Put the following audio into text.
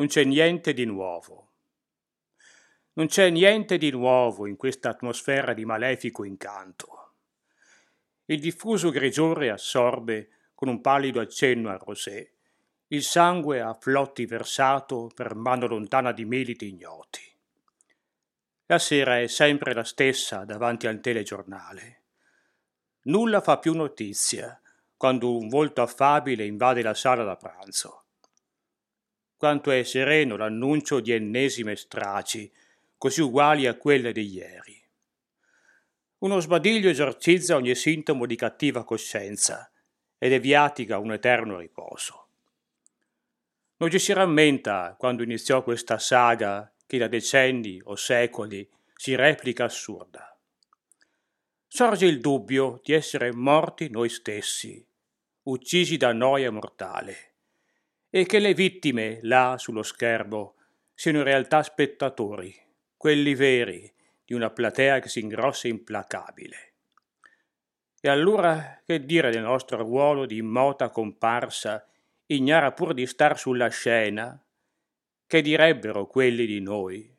non c'è niente di nuovo. Non c'è niente di nuovo in questa atmosfera di malefico incanto. Il diffuso grigiore assorbe, con un pallido accenno al rosé, il sangue a flotti versato per mano lontana di meliti ignoti. La sera è sempre la stessa davanti al telegiornale. Nulla fa più notizia quando un volto affabile invade la sala da pranzo. Quanto è sereno l'annuncio di ennesime straci, così uguali a quelle di ieri. Uno sbadiglio esorcizza ogni sintomo di cattiva coscienza ed è viatica un eterno riposo. Non ci si rammenta quando iniziò questa saga che da decenni o secoli si replica assurda. Sorge il dubbio di essere morti noi stessi, uccisi da noia mortale, e che le vittime là sullo schermo siano in realtà spettatori, quelli veri, di una platea che si ingrossa implacabile. E allora che dire del nostro ruolo di immota comparsa, ignara pur di star sulla scena? Che direbbero quelli di noi?